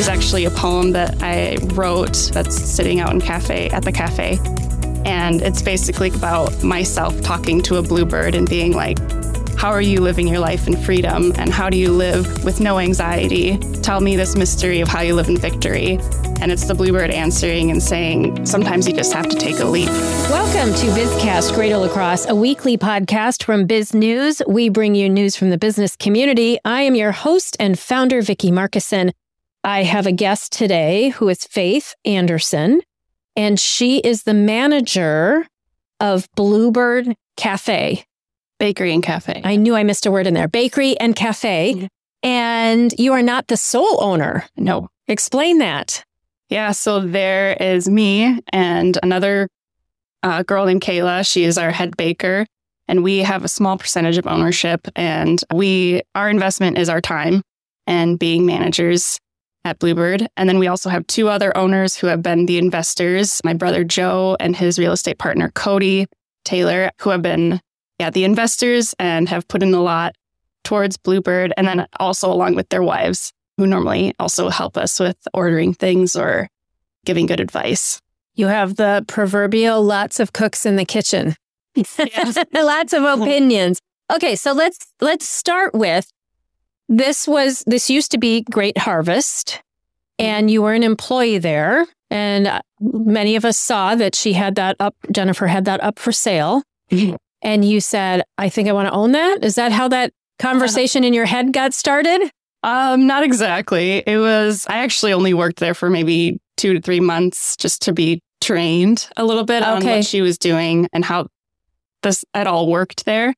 There's actually a poem that I wrote that's sitting out in cafe at the cafe. And it's basically about myself talking to a bluebird and being like, how are you living your life in freedom? And how do you live with no anxiety? Tell me this mystery of how you live in victory. And it's the bluebird answering and saying, sometimes you just have to take a leap. Welcome to BizCast Greater La Crosse, a weekly podcast from Biz News. We bring you news from the business community. I am your host and founder, Vicki Markussen. I have a guest today who is Faith Anderson, and she is the manager of Bluebird Cafe. Bakery and cafe. I knew I missed a word in there. Bakery and cafe. And you are not the sole owner. No. Explain that. Yeah, so there is me and another uh, girl named Kayla. She is our head baker, and we have a small percentage of ownership. And we, our investment is our time and being managers at Bluebird. And then we also have two other owners who have been the investors my brother Joe and his real estate partner Cody Taylor, who have been yeah, the investors and have put in a lot towards Bluebird. And then also along with their wives, who normally also help us with ordering things or giving good advice. You have the proverbial lots of cooks in the kitchen. lots of opinions. Okay, so let's let's start with this was this used to be Great Harvest mm-hmm. and you were an employee there and uh, many of us saw that she had that up Jennifer had that up for sale. Mm-hmm. and you said, I think I want to own that. Is that how that conversation in your head got started? Um, not exactly. It was, I actually only worked there for maybe two to three months just to be trained a little bit on what she was doing and how this it all worked there.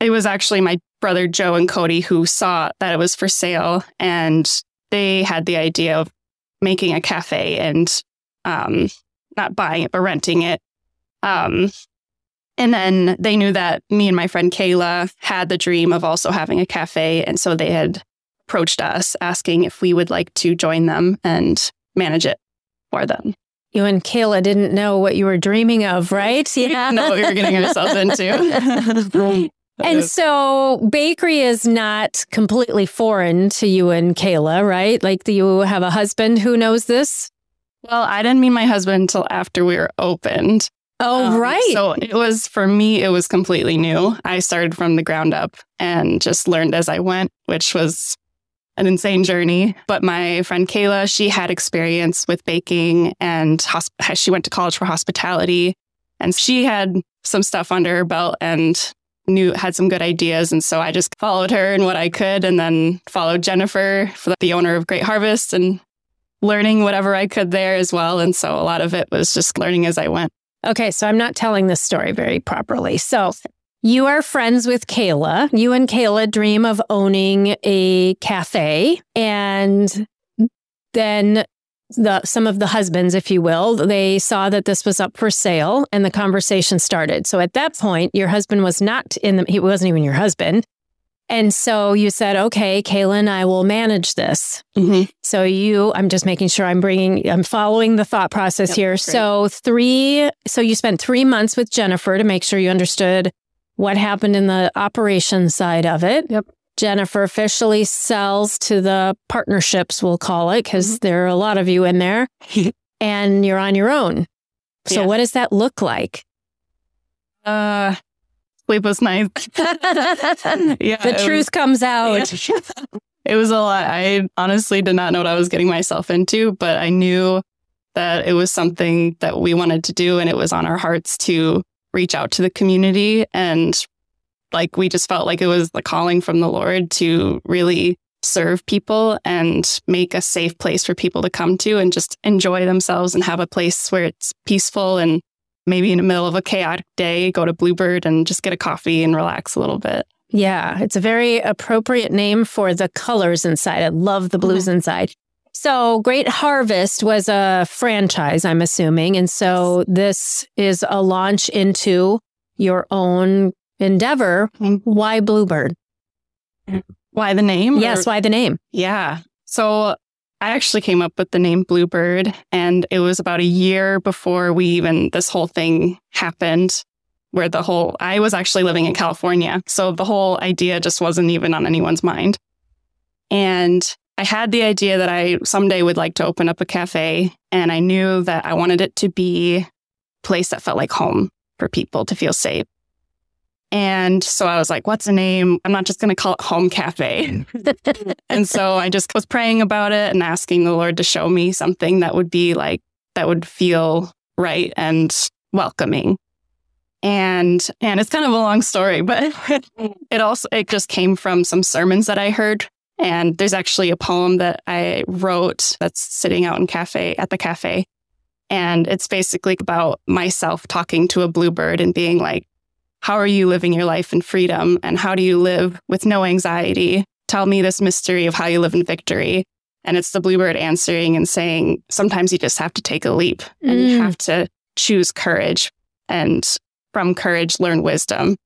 It was actually my brother Joe and Cody who saw that it was for sale and they had the idea of making a cafe and um not buying it but renting it. Um and then they knew that me and my friend Kayla had the dream of also having a cafe and so they had approached us asking if we would like to join them and manage it for them. You and Kayla didn't know what you were dreaming of, right? Didn't know what we were getting ourselves into. And so bakery is not completely foreign to you and Kayla, right? Like do you have a husband who knows this? well, I didn't meet my husband until after we were opened. Oh, Um, right. So it was for me, it was completely new. I started from the ground up and just learned as I went, which was an insane journey. But my friend Kayla, she had experience with baking and hosp- she went to college for hospitality and she had some stuff under her belt and knew had some good ideas. And so I just followed her in what I could and then followed Jennifer, for the owner of Great Harvest, and learning whatever I could there as well. And so a lot of it was just learning as I went. Okay, so I'm not telling this story very properly. So you are friends with Kayla. You and Kayla dream of owning a cafe and then the some of the husbands, if you will, they saw that this was up for sale and the conversation started. So at that point, your husband was not in the he wasn't even your husband. And so you said, okay, Kayla and I will manage this. Mm-hmm. So you, I'm just making sure I'm bringing, I'm following the thought process Yep, here. great. So three, so you spent three months with Jennifer to make sure you understood what happened in the operation side of it. Yep. Jennifer officially sells to the partnerships, we'll call it, because Mm-hmm. there are a lot of you in there, and you're on your own. So Yeah. what does that look like? Uh, sleepless nights. yeah, the truth comes out. Was, it was a lot. I honestly did not know what I was getting myself into, but I knew that it was something that we wanted to do, and it was on our hearts to reach out to the community and like we just felt like it was the calling from the Lord to really serve people and make a safe place for people to come to and just enjoy themselves and have a place where it's peaceful and maybe in the middle of a chaotic day, go to Bluebird and just get a coffee and relax a little bit. Yeah, it's a very appropriate name for the colors inside. I love the blues mm-hmm. inside. So, Great Harvest was a franchise, I'm assuming. And so, this is a launch into your own endeavor. Why Bluebird? Why the name? Yes, Or- why the name? Yeah. So I actually came up with the name Bluebird, and it was about a year before we even, this whole thing happened, where the whole, I was actually living in California. So the whole idea just wasn't even on anyone's mind. And I had the idea that I someday would like to open up a cafe. And I knew that I wanted it to be a place that felt like home for people to feel safe. And so I was like, what's a name? I'm not just going to call it Home Cafe. and so I just was praying about it and asking the Lord to show me something that would be like, that would feel right and welcoming. And and it's kind of a long story, but it also it just came from some sermons that I heard. And there's actually a poem that I wrote that's sitting out in cafe at the cafe. And it's basically about myself talking to a bluebird and being like, how are you living your life in freedom? And how do you live with no anxiety? Tell me this mystery of how you live in victory. And it's the bluebird answering and saying, sometimes you just have to take a leap and mm. you have to choose courage. And from courage, learn wisdom.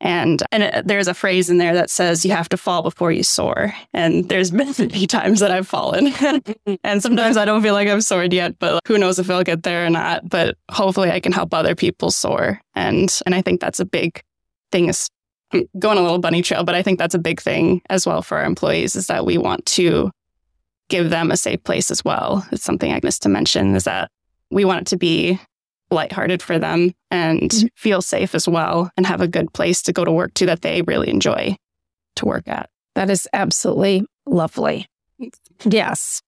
And and uh, there's a phrase in there that says you have to fall before you soar. And there's been many times that I've fallen, and sometimes I don't feel like I've soared yet. But who knows if I'll get there or not? But hopefully, I can help other people soar. And and I think that's a big thing. Is going a little bunny trail, but I think that's a big thing as well for our employees is that we want to give them a safe place as well. It's something I missed to mention is that we want it to be lighthearted for them and mm-hmm. feel safe as well and have a good place to go to work to that they really enjoy to work at. That is absolutely lovely. Yes.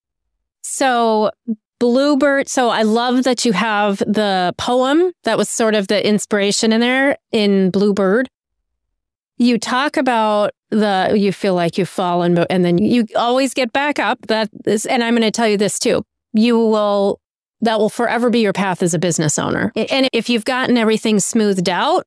So, Bluebird. So, I love that you have the poem that was sort of the inspiration in there in Bluebird. You talk about the, you feel like you've fallen, and then you always get back up. That is, and I'm going to tell you this too. You will that will forever be your path as a business owner. And if you've gotten everything smoothed out,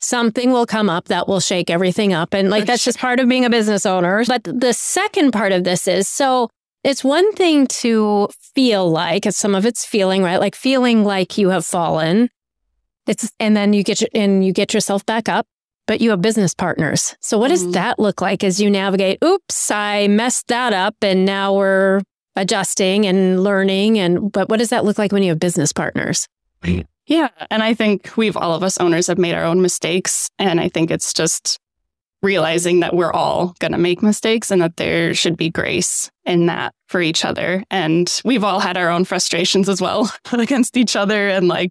something will come up that will shake everything up. And like that's just part of being a business owner. But the second part of this is so it's one thing to feel like, some of it's feeling, right? Like feeling like you have fallen. It's, and then you get, and you get yourself back up, but you have business partners. So what does mm. that look like as you navigate? Oops, I messed that up. And now we're adjusting and learning and but what does that look like when you have business partners? Yeah and i think we've all of us owners have made our own mistakes and i think it's just realizing that we're all going to make mistakes and that there should be grace in that for each other. And we've all had our own frustrations as well against each other and like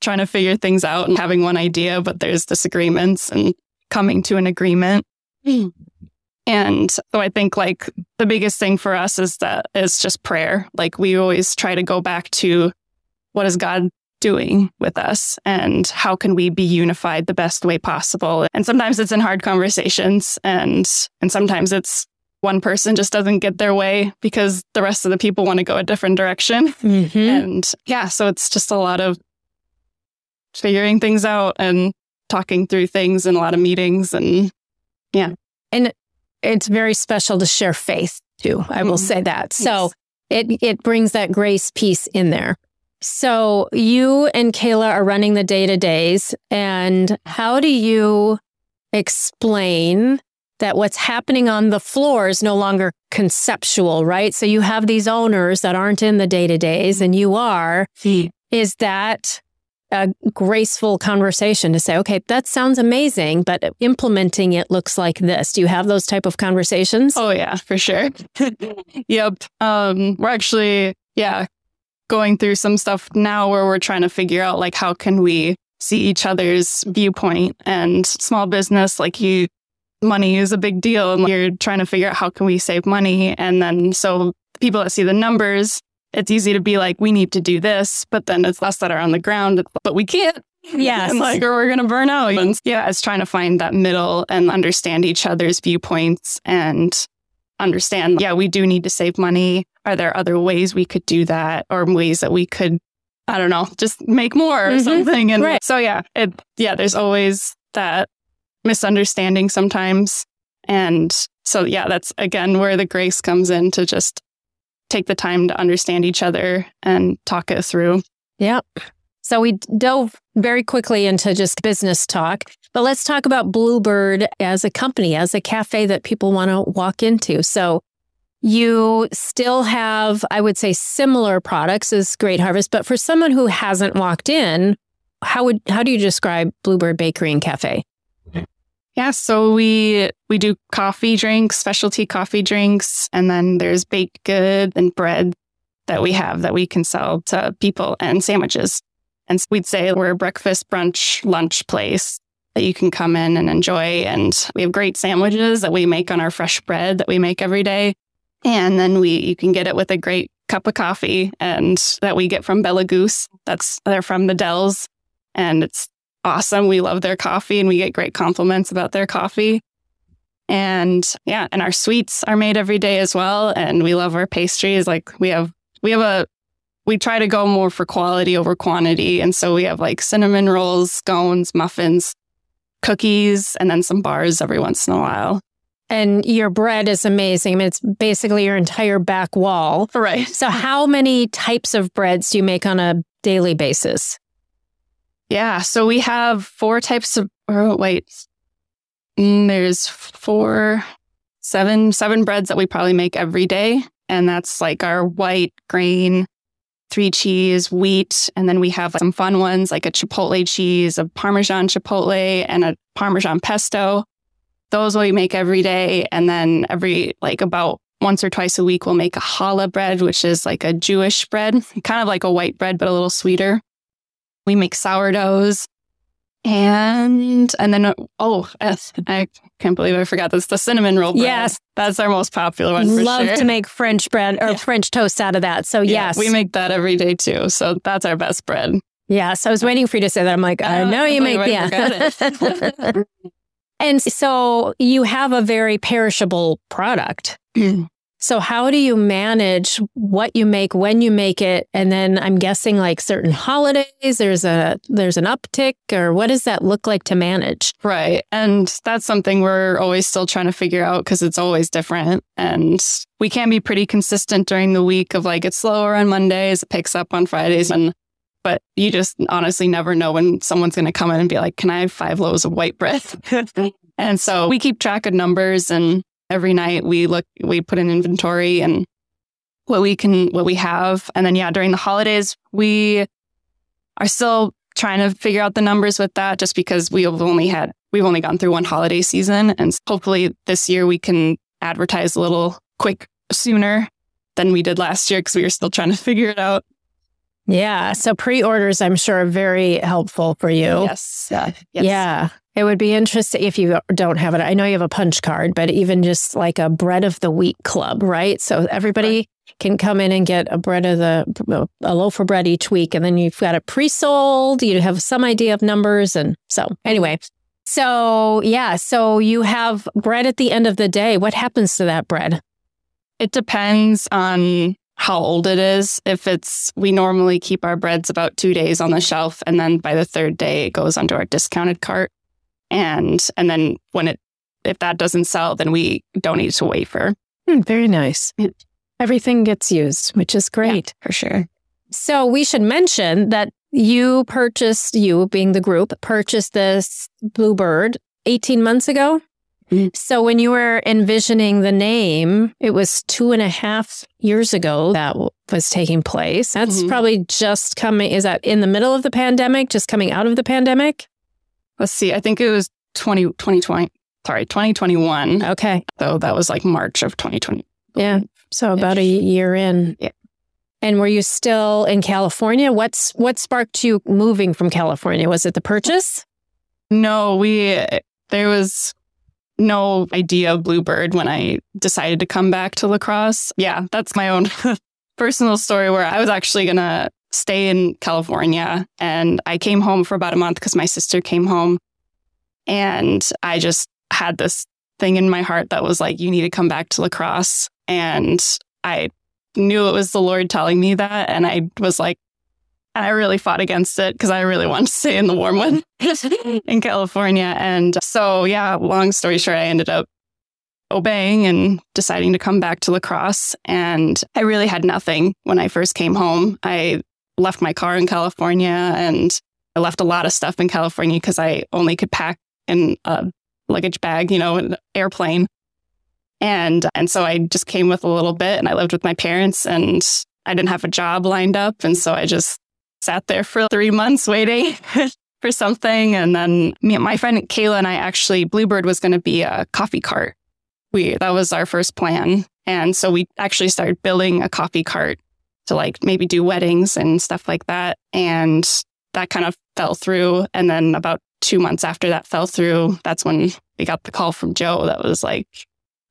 trying to figure things out and having one idea but there's disagreements and coming to an agreement. Mm. And so I think like the biggest thing for us is that is just prayer. Like we always try to go back to what is God doing with us and how can we be unified the best way possible. And sometimes it's in hard conversations and and sometimes it's one person just doesn't get their way because the rest of the people want to go a different direction. Mm-hmm. And yeah, so it's just a lot of figuring things out and talking through things and a lot of meetings and yeah. And it's very special to share faith too. I will mm-hmm. say that. So yes. it it brings that grace piece in there. So you and Kayla are running the day to days, and how do you explain that what's happening on the floor is no longer conceptual, right? So you have these owners that aren't in the day to days, and you are. Mm. Is that a graceful conversation to say, okay, that sounds amazing, but implementing it looks like this. Do you have those type of conversations? Oh yeah, for sure. yep. Um, we're actually, yeah, going through some stuff now where we're trying to figure out like how can we see each other's viewpoint and small business, like you money is a big deal and you're trying to figure out how can we save money. And then so people that see the numbers it's easy to be like, we need to do this, but then it's us that are on the ground, but we can't. Yes. and like, or we're going to burn out. And yeah, it's trying to find that middle and understand each other's viewpoints and understand, yeah, we do need to save money. Are there other ways we could do that or ways that we could, I don't know, just make more or mm-hmm. something? And right. so, yeah, it, yeah, there's always that misunderstanding sometimes. And so, yeah, that's again where the grace comes in to just take the time to understand each other and talk it through. Yeah. So we dove very quickly into just business talk, but let's talk about Bluebird as a company, as a cafe that people want to walk into. So you still have, I would say, similar products as Great Harvest, but for someone who hasn't walked in, how would how do you describe Bluebird Bakery and Cafe? Yeah, so we we do coffee drinks, specialty coffee drinks, and then there's baked good and bread that we have that we can sell to people and sandwiches. And we'd say we're a breakfast, brunch, lunch place that you can come in and enjoy. And we have great sandwiches that we make on our fresh bread that we make every day. And then we you can get it with a great cup of coffee and that we get from Bella Goose. That's they're from the Dells. And it's awesome. We love their coffee and we get great compliments about their coffee. And yeah, and our sweets are made every day as well. And we love our pastries. Like we have, we have a, we try to go more for quality over quantity. And so we have like cinnamon rolls, scones, muffins, cookies, and then some bars every once in a while. And your bread is amazing. I mean, it's basically your entire back wall. Right. So, how many types of breads do you make on a daily basis? Yeah. So we have four types of, oh, wait, mm, there's four, seven, seven breads that we probably make every day. And that's like our white grain, three cheese, wheat. And then we have some fun ones like a chipotle cheese, a Parmesan chipotle, and a Parmesan pesto. Those we make every day. And then every, like about once or twice a week, we'll make a challah bread, which is like a Jewish bread, kind of like a white bread, but a little sweeter. We make sourdoughs. And and then oh, I can't believe I forgot this. The cinnamon roll bread. Yes, that's our most popular one. Love sure. to make French bread or yeah. French toast out of that. So yeah, yes, we make that every day too. So that's our best bread. Yeah, so I was waiting for you to say that. I'm like, I ah, know you make yeah. and so you have a very perishable product. So how do you manage what you make when you make it? And then I'm guessing like certain holidays, there's a there's an uptick or what does that look like to manage? Right. And that's something we're always still trying to figure out because it's always different. And we can be pretty consistent during the week of like it's slower on Mondays, it picks up on Fridays and but you just honestly never know when someone's going to come in and be like, "Can I have five loaves of white bread?" and so we keep track of numbers and every night we look we put an inventory and what we can what we have. And then yeah during the holidays we are still trying to figure out the numbers with that just because we've only had we've only gone through one holiday season. And hopefully this year we can advertise a little quick sooner than we did last year because we were still trying to figure it out yeah so pre-orders i'm sure are very helpful for you yes yeah yes. yeah it would be interesting if you don't have it. I know you have a punch card, but even just like a bread of the week club, right? So everybody right. can come in and get a bread of the a loaf of bread each week, and then you've got it pre-sold. You have some idea of numbers, and so anyway. So yeah, so you have bread at the end of the day. What happens to that bread? It depends on how old it is. If it's, we normally keep our breads about two days on the shelf, and then by the third day, it goes onto our discounted cart and and then when it if that doesn't sell, then we donate to WAFER. Mm, very nice. Everything gets used, which is great yeah, for sure. So we should mention that you purchased, you being the group, purchased this Bluebird 18 months ago. So when you were envisioning the name, it was two and a half years ago that was taking place. That's mm-hmm. probably just coming. Is that in the middle of the pandemic, just coming out of the pandemic? let's see, I think it was 20, 2020, sorry, 2021. Okay. So that was like March of 2020. Yeah. So about a year in. Yeah. And were you still in California? What's what sparked you moving from California? Was it the purchase? No, we there was no idea of Bluebird when I decided to come back to La Crosse. Yeah, that's my own personal story where I was actually going to stay in California. And I came home for about a month because my sister came home. And I just had this thing in my heart that was like, you need to come back to La Crosse. And I knew it was the Lord telling me that. And I was like, and I really fought against it because I really wanted to stay in the warm one in California. And so, yeah, long story short, I ended up obeying and deciding to come back to La Crosse. And I really had nothing when I first came home. I left my car in California and I left a lot of stuff in California because I only could pack in a luggage bag, you know, an airplane. And and so I just came with a little bit and I lived with my parents and I didn't have a job lined up. And so I just sat there for three months waiting. for something. And then me, my friend Kayla and I actually, Bluebird was going to be a coffee cart. We, that was our first plan. And so we actually started building a coffee cart to like maybe do weddings and stuff like that. And that kind of fell through. And then about two months after that fell through, that's when we got the call from Joe that was like,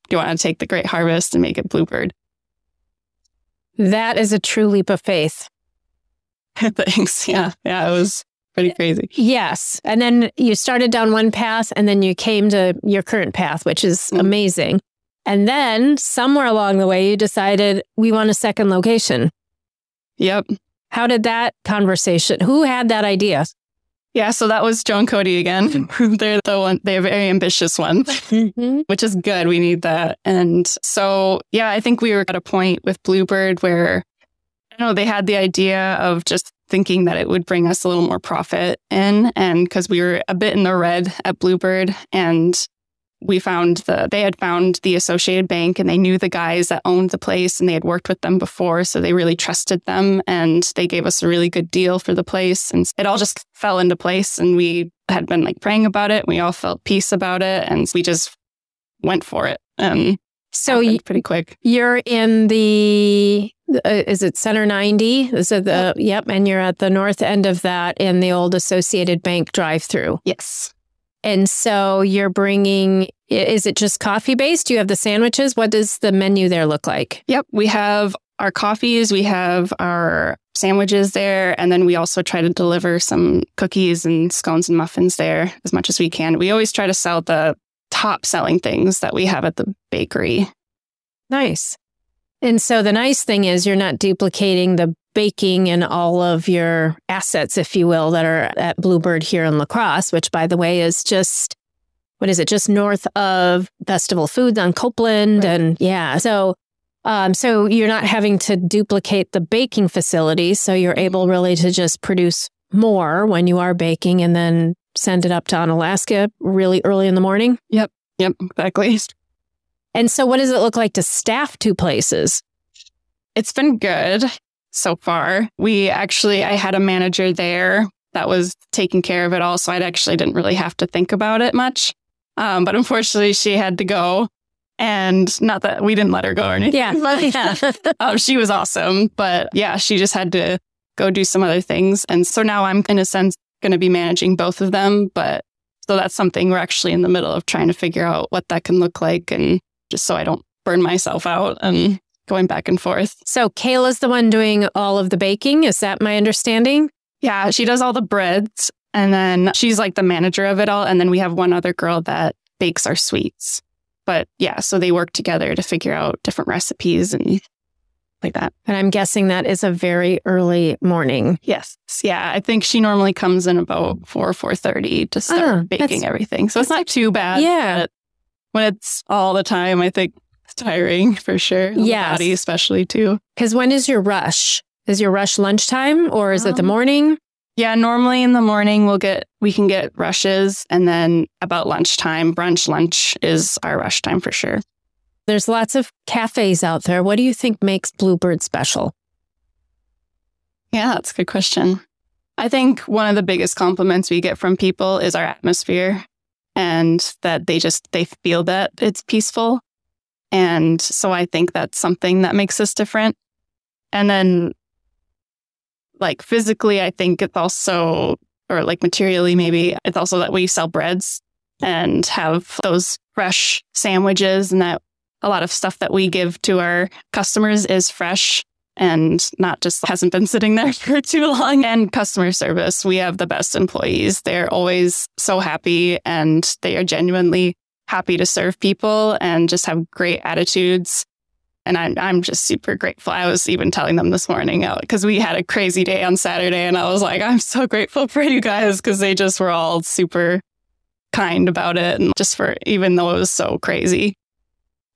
Do you want to take the Great Harvest and make it Bluebird? That is a true leap of faith. Thanks. Yeah. Yeah. It was pretty crazy. Yes. And then you started down one path and then you came to your current path, which is mm-hmm. amazing. And then somewhere along the way, you decided we want a second location. Yep. How did that conversation, who had that idea? Yeah, so that was Joe and Cody again. they're the one, they're very ambitious ones, mm-hmm. which is good. We need that. And so, yeah, I think we were at a point with Bluebird where, I know, they had the idea of just thinking that it would bring us a little more profit in. And because we were a bit in the red at Bluebird and we found the they had found the associated bank and they knew the guys that owned the place and they had worked with them before so they really trusted them and they gave us a really good deal for the place and it all just fell into place and we had been like praying about it we all felt peace about it and we just went for it and so you, pretty quick you're in the uh, is it center 90 is it the yep. yep and you're at the north end of that in the old associated bank drive through yes and so you're bringing, is it just coffee based? Do you have the sandwiches? What does the menu there look like? Yep. We have our coffees, we have our sandwiches there. And then we also try to deliver some cookies and scones and muffins there as much as we can. We always try to sell the top selling things that we have at the bakery. Nice. And so the nice thing is you're not duplicating the baking and all of your assets, if you will, that are at Bluebird here in La Crosse, which by the way is just what is it, just north of Festival Foods on Copeland. Right. And yeah, so um, so you're not having to duplicate the baking facility. So you're able really to just produce more when you are baking and then send it up to Onalaska really early in the morning. Yep. Yep. Exactly. And so what does it look like to staff two places? It's been good so far. We actually, I had a manager there that was taking care of it all. So I actually didn't really have to think about it much. Um, but unfortunately, she had to go. And not that we didn't let her go or anything. Yeah. yeah. um, she was awesome. But yeah, she just had to go do some other things. And so now I'm, in a sense, going to be managing both of them. But so that's something we're actually in the middle of trying to figure out what that can look like. And just so I don't burn myself out and going back and forth. So Kayla's the one doing all of the baking. Is that my understanding? Yeah, she does all the breads and then she's like the manager of it all. And then we have one other girl that bakes our sweets. But yeah, so they work together to figure out different recipes and like that. And I'm guessing that is a very early morning. Yes. Yeah. I think she normally comes in about four, four thirty to start oh, baking everything. So it's not too bad. Yeah. When it's all the time, I think it's tiring for sure. Yeah, body especially too. Because when is your rush? Is your rush lunchtime or is um, it the um, morning? Yeah, normally in the morning we'll get we can get rushes, and then about lunchtime, brunch lunch is our rush time for sure. There's lots of cafes out there. What do you think makes Bluebird special? Yeah, that's a good question. I think one of the biggest compliments we get from people is our atmosphere and that they just they feel that it's peaceful and so I think that's something that makes us different. And then, like physically, I think it's also, or like materially, maybe it's also that we sell breads and have those fresh sandwiches and that a lot of stuff that we give to our customers is fresh and not just hasn't been sitting there for too long. And customer service, we have the best employees. They're always so happy and they are genuinely happy to serve people and just have great attitudes. And I'm, I'm just super grateful. I was even telling them this morning because uh, we had a crazy day on Saturday. And I was like, I'm so grateful for you guys because they just were all super kind about it. And just for, even though it was so crazy.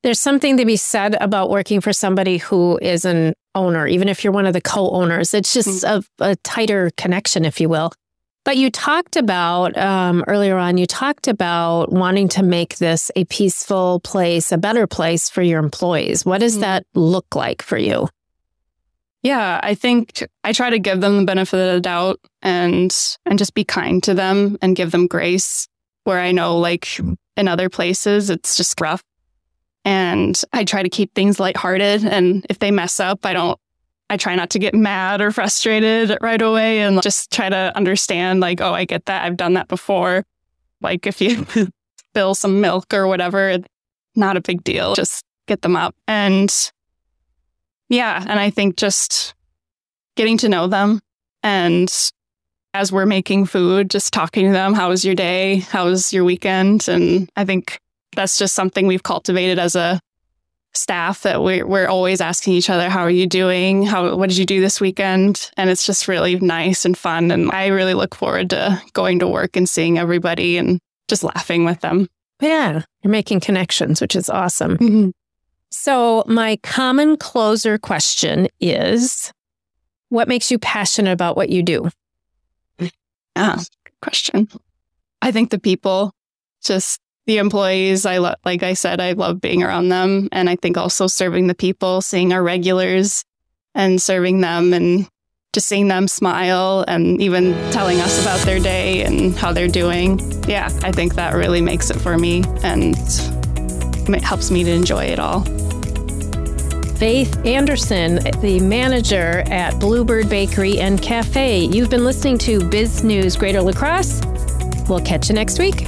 There's something to be said about working for somebody who is an owner, even if you're one of the co owners. It's just mm-hmm. a, a tighter connection, if you will. But you talked about um, earlier on, you talked about wanting to make this a peaceful place, a better place for your employees. What does mm-hmm. that look like for you? Yeah, I think I try to give them the benefit of the doubt and and just be kind to them and give them grace where I know like in other places it's just rough. And I try to keep things lighthearted and if they mess up, I don't I try not to get mad or frustrated right away and just try to understand like, oh, I get that. I've done that before. Like if you spill some milk or whatever, not a big deal. Just get them up. And yeah, and I think just getting to know them and as we're making food, just talking to them, how was your day? How was your weekend? And I think that's just something we've cultivated as a staff that we're, we're always asking each other, how are you doing? How, what did you do this weekend? And it's just really nice and fun. And I really look forward to going to work and seeing everybody and just laughing with them. Yeah, you're making connections, which is awesome. Mm-hmm. So, my common closer question is what makes you passionate about what you do? Ah, good question. I think the people, just the employees, I love, like I said, I love being around them. And I think also serving the people, seeing our regulars and serving them and just seeing them smile and even telling us about their day and how they're doing. Yeah, I think that really makes it for me and it helps me to enjoy it all. Faith Anderson, the manager at Bluebird Bakery and Cafe. You've been listening to Biz News Greater La Crosse. We'll catch you next week.